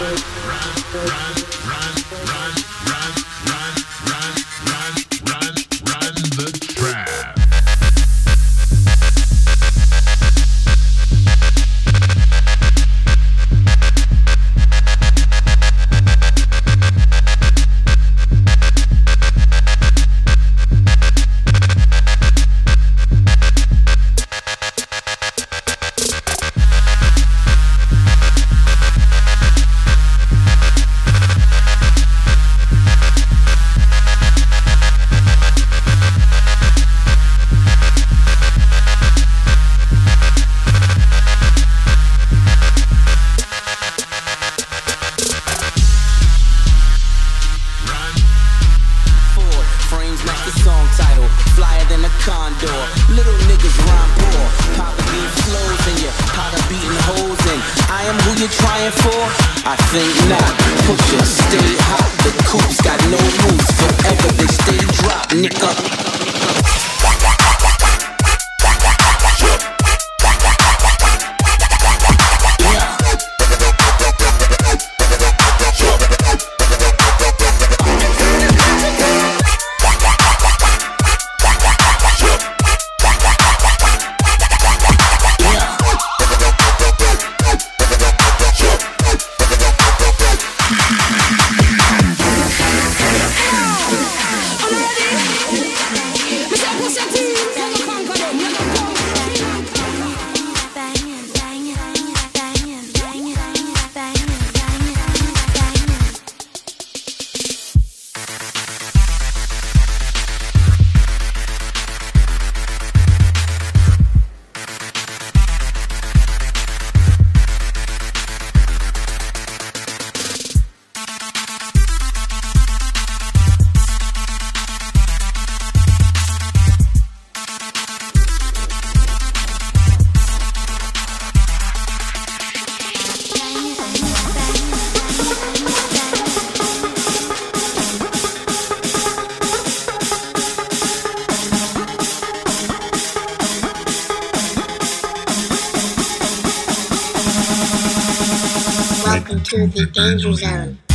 run, run, run, run, run, run. Welcome to the danger zone.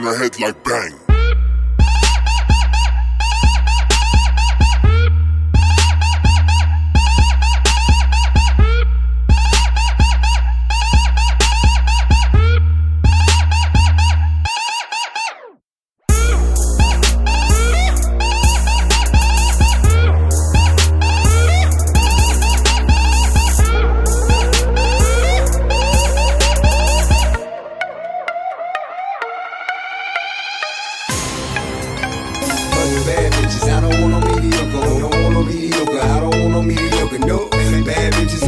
Drop that Bad bitches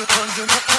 hundred, hundred, hundred.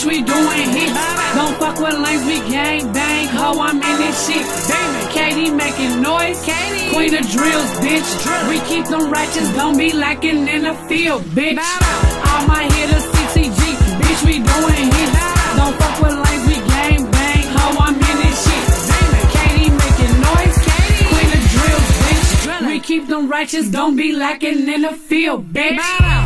bitch, we doing hits. Don't fuck with lanes, we gang bang. Ho, I'm in this shit. Damn it. Katie making noise. Katie. Queen of drills, bitch. Drill. We keep them righteous, don't be lacking in the field, bitch. All my hitters, CCG, bitch, we doing hits. Don't fuck with lanes, we gang bang. Ho, I'm in this shit. Damn it. Katie making noise. Katie. Queen of drills, bitch. Drill. We keep them righteous, don't be lacking in the field, bitch.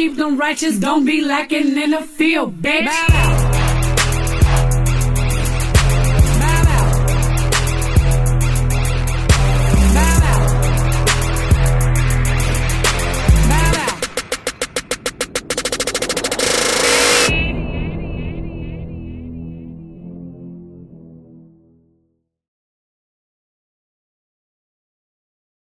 Keep them righteous, don't be lacking in the field, bitch.